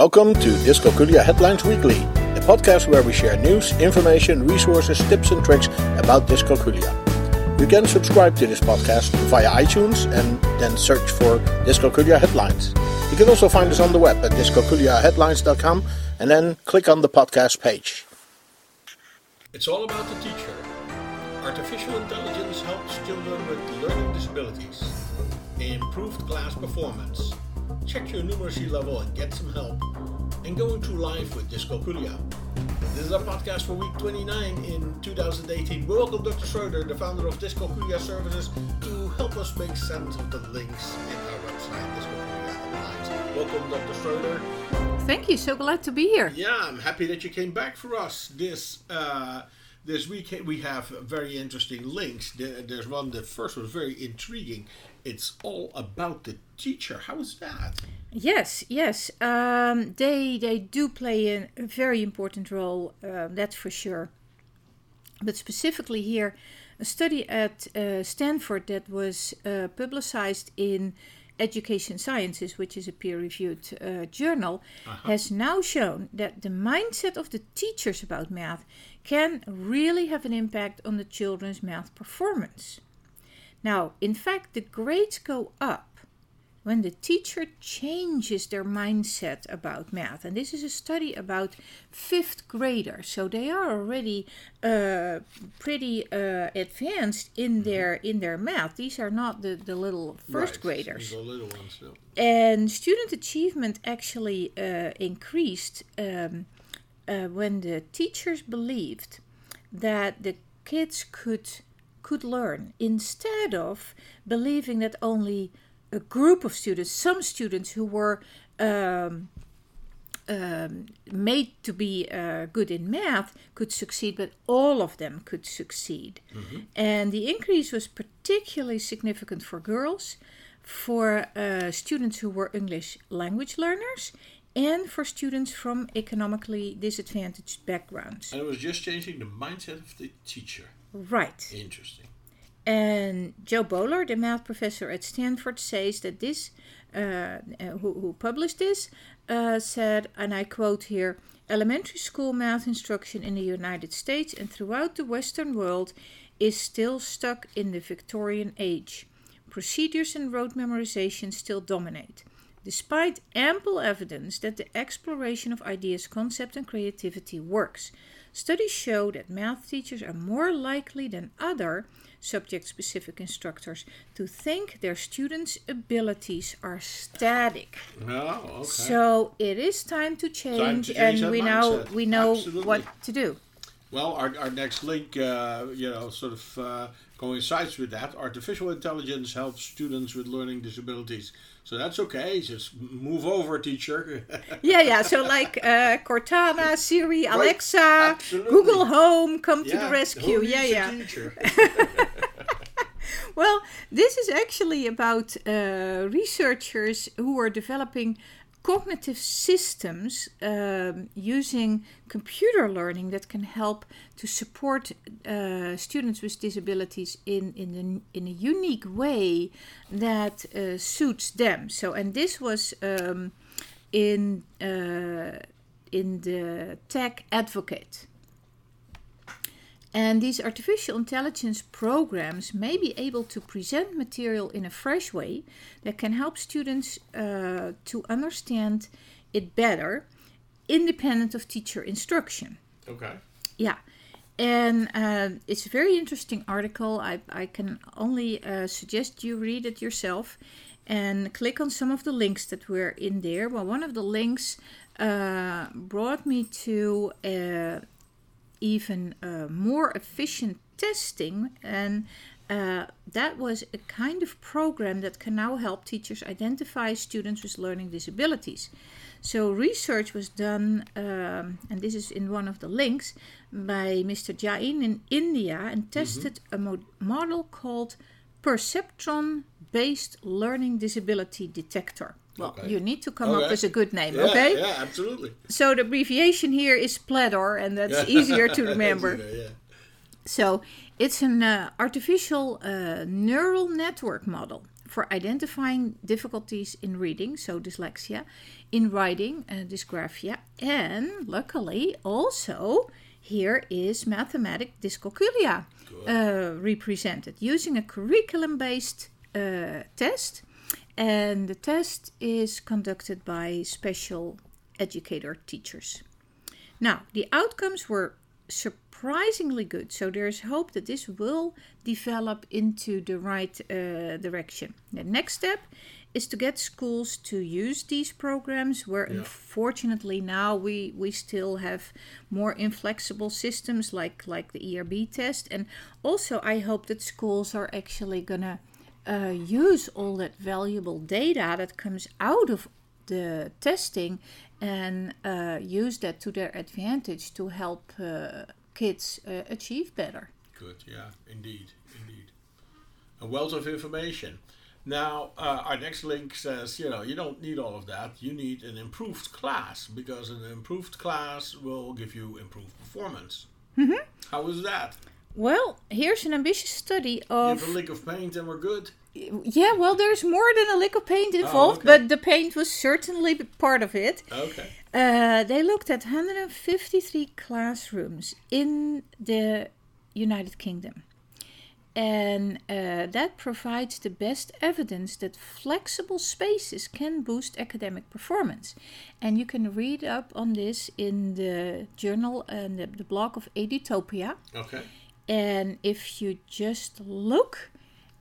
Welcome to Dyscalculia Headlines Weekly, a podcast where we share news, information, resources, tips, and tricks about dyscalculia. You can subscribe to this podcast via iTunes and then search for Dyscalculia Headlines. You can also find us on the web at dyscalculiaheadlines.com and then click on the podcast page. It's all about the teacher. Artificial intelligence helps children with learning disabilities. Improved class performance. Check your numeracy level and get some help. And going through life with Dyscalculia. This is our podcast for week 29 in 2018. Welcome Dr. Schroeder, the founder of Dyscalculia Services, to help us make sense of the links in our website, Dyscalculia Headlines. Welcome Dr. Schroeder. Thank you. So glad to be here. Yeah, I'm happy that you came back for us this uh, this week. We have very interesting links. There's one. The first was very intriguing. It's all about the teacher. How is that? Yes, yes. Um, they they do play a very important role. Uh, that's for sure. But specifically here, a study at uh, Stanford that was uh, publicized in Education Sciences, which is a peer reviewed uh, journal, uh-huh. has now shown that the mindset of the teachers about math can really have an impact on the children's math performance. Now, in fact, the grades go up when the teacher changes their mindset about math. And this is a study about fifth graders, so they are already uh, pretty uh, advanced in mm-hmm. their in their math. These are not the, the little first right. graders. The little ones, no. And student achievement actually uh, increased um, uh, when the teachers believed that the kids could could learn instead of believing that only a group of students, some students who were um, um, made to be uh, good in math could succeed, but all of them could succeed. Mm-hmm. And the increase was particularly significant for girls, for uh, students who were English language learners, and for students from economically disadvantaged backgrounds. And it was just changing the mindset of the teacher. Right. Interesting. And Jo Boaler, the math professor at Stanford, says that this, uh, uh, who, who, published this, uh, said, and I quote here elementary school math instruction in the United States and throughout the Western world is still stuck in the Victorian age. Procedures and rote memorization still dominate. Despite ample evidence that the exploration of ideas, concept, and creativity works, studies show that math teachers are more likely than other subject specific instructors to think their students' abilities are static. Oh, okay. So it is time to change, time to change and we mindset. know we know Absolutely. what to do. Well, our, our next link, uh, you know, sort of uh, coincides with that. Artificial intelligence helps students with learning disabilities. So that's okay. Just move over, teacher. yeah, yeah. So like uh, Cortana, Siri, right. Alexa, Google Home, come yeah. to the rescue. yeah, yeah. Well, this is actually about uh, researchers who are developing cognitive systems um, using computer learning that can help to support uh, students with disabilities in in, a, in a unique way that uh, suits them. So, and this was um, in uh, in the Tech Advocate. And these artificial intelligence programs may be able to present material in a fresh way that can help students uh, to understand it better, independent of teacher instruction. Okay. Yeah. And uh, it's a very interesting article. I, I can only uh, suggest you read it yourself and click on some of the links that were in there. Well, one of the links uh, brought me to uh, even uh, more efficient testing and uh, that was a kind of program that can now help teachers identify students with learning disabilities. So, research was done, um, and this is in one of the links, by Mr. Jain in India and mm-hmm. tested mm-hmm. a mo- model called Perceptron based learning disability detector. Well, okay. you need to come okay. up with a good name, yeah, okay? Yeah, absolutely. So the abbreviation here is PLEDDOR, and that's easier to remember. yeah. So it's an uh, artificial uh, neural network model for identifying difficulties in reading, so dyslexia, in writing, uh, dysgraphia, and luckily also here is mathematic dyscalculia uh, represented using a curriculum based uh, test. And the test is conducted by special educator teachers. Now, the outcomes were surprisingly good, so there's hope that this will develop into the right uh, direction. The next step is to get schools to use these programs where Yeah. unfortunately now we we still have more inflexible systems like like the ERB test and also I hope that schools are actually gonna uh, use all that valuable data that comes out of the testing and uh, use that to their advantage to help uh, kids uh, achieve better. Good, yeah, indeed, indeed. A wealth of information. Now, uh, our next link says, you know, you don't need all of that. You need an improved class because an improved class will give you improved performance. Mm-hmm. How is that? Well, here's an ambitious study of Give a lick of paint and we're good. Yeah, well, there's more than a lick of paint involved, okay. but the paint was certainly part of it. Okay. Uh, they looked at 153 classrooms in the United Kingdom. And uh, that provides the best evidence that flexible spaces can boost academic performance. And you can read up on this in the journal and the, the blog of Edutopia. Okay. And if you just look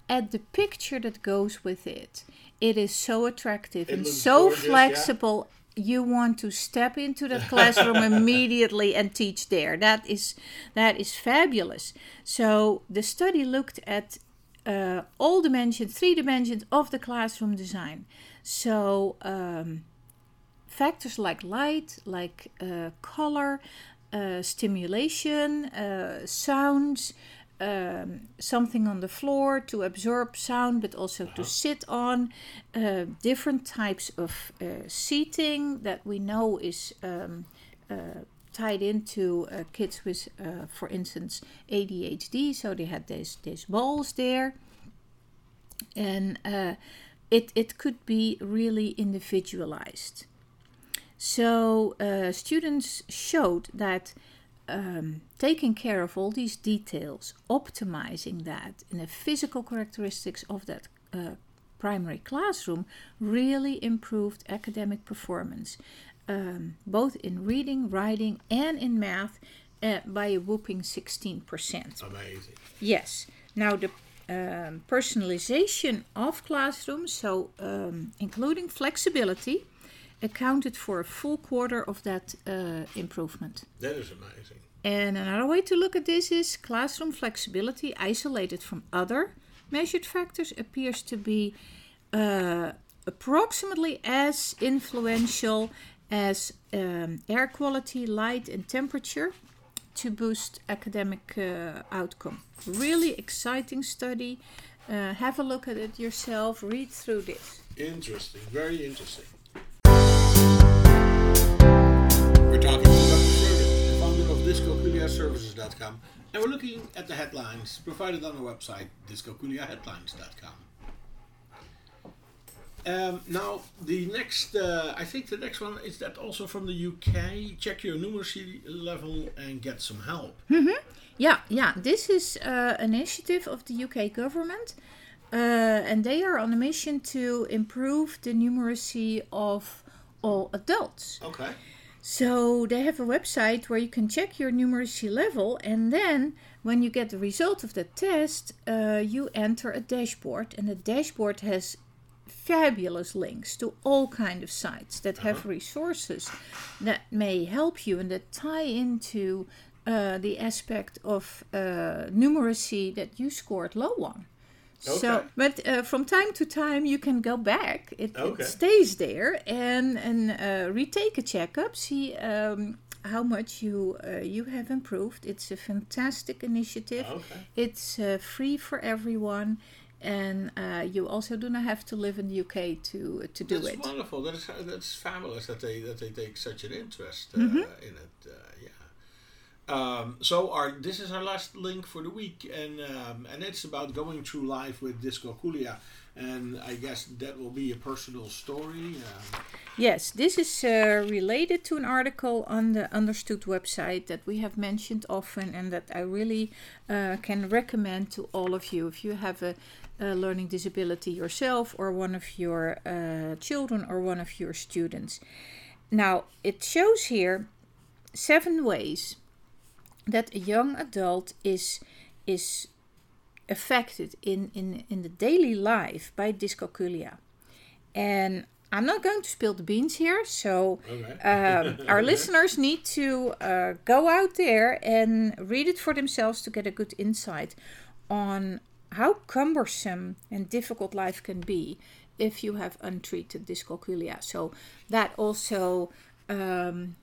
at the picture that goes with it, it is so attractive It and so gorgeous, yeah. flexible. You want to step into that classroom immediately and teach there. That is that is fabulous. So the study looked at uh, all dimensions, three dimensions of the classroom design. So um, factors like light, like uh, color, uh, stimulation, uh, sounds, um, something on the floor to absorb sound but also to sit on, uh, different types of uh, seating that we know is um, uh, tied into kids with, uh, for instance, ADHD. So they had these, these balls there. And uh, it, it could be really individualized. So uh, students showed that um, taking care of all these details, optimizing that in the physical characteristics of that uh, primary classroom, really improved academic performance, um, both in reading, writing, and in math, uh, by a whooping 16%. Amazing. Yes. Now the um, personalization of classrooms, so um, including flexibility, accounted for a full quarter of that uh, improvement. That is amazing. And another way to look at this is classroom flexibility isolated from other measured factors appears to be uh, approximately as influential as um, air quality, light, and temperature to boost academic uh, outcome. Really exciting study. Uh, have a look at it yourself. Read through this. Interesting, very interesting. We're talking to Dr. Schroeder, the founder of DyscalculiaServices.com, and we're looking at the headlines provided on our website, DyscalculiaHeadlines.com. Um, now, the next, uh, I think the next one is that also from the UK. Check your numeracy level and get some help. Yeah, yeah. This is uh, an initiative of the UK government, uh, and they are on a mission to improve the numeracy of all adults. Okay. So they have a website where you can check your numeracy level, and then when you get the result of the test, uh, you enter a dashboard, and the dashboard has fabulous links to all kind of sites that have resources that may help you and that tie into uh, the aspect of uh, numeracy that you scored low on. So, but uh, from time to time you can go back. It, Okay. it stays there and and uh, retake a checkup. See um, how much you uh, you have improved. It's a fantastic initiative. Okay. It's uh, free for everyone, and uh, you also do not have to live in the UK to to do that's it. That's wonderful. That is that's fabulous that they that they take such an interest uh, Mm-hmm. in it. Uh, yeah. Um, so our this is our last link for the week, and um, and it's about going through life with Dyscalculia. and I guess that will be a personal story. Um, yes, this is uh, related to an article on the Understood website that we have mentioned often and that I really uh, can recommend to all of you. If you have a, a learning disability yourself, or one of your uh, children, or one of your students. Now, it shows here seven ways that a young adult is is affected in, in, in the daily life by dyscalculia. And I'm not going to spill the beans here, so um, our listeners need to uh, go out there and read it for themselves to get a good insight on how cumbersome and difficult life can be if you have untreated dyscalculia. So that also um,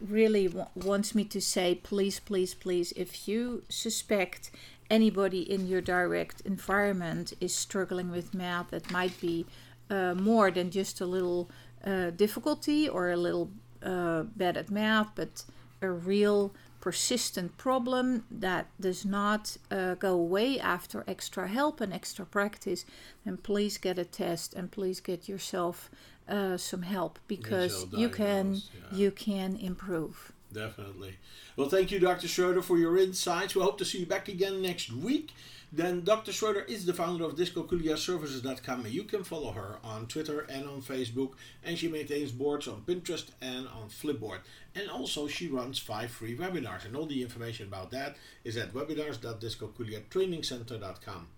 really w- wants me to say, please, please, please, if you suspect anybody in your direct environment is struggling with math that might be uh, more than just a little uh, difficulty or a little uh, bad at math, but a real persistent problem that does not uh, go away after extra help and extra practice, then please get a test and please get yourself uh, some help because you can yeah. you can improve. Definitely. Well, thank you, Dr. Schroeder, for your insights. We hope to see you back again next week. Then Dr. Schroeder is the founder of dyscalculiaservices.com and you can follow her on Twitter and on Facebook and she maintains boards on Pinterest and on Flipboard. And also she runs five free webinars and all the information about that is at webinars.dyscalculiatrainingcenter.com.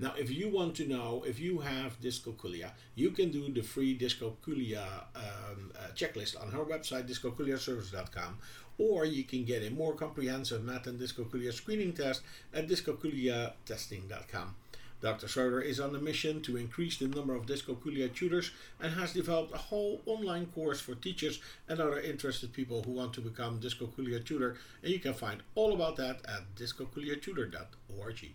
Now, if you want to know if you have dyscalculia, you can do the free dyscalculia um, uh, checklist on her website, dyscalculiaservice.com, or you can get a more comprehensive math and dyscalculia screening test at dyscalculiatesting.com. Dr. Schroeder is on a mission to increase the number of dyscalculia tutors and has developed a whole online course for teachers and other interested people who want to become dyscalculia tutor. And you can find all about that at dyscalculiatutor.org.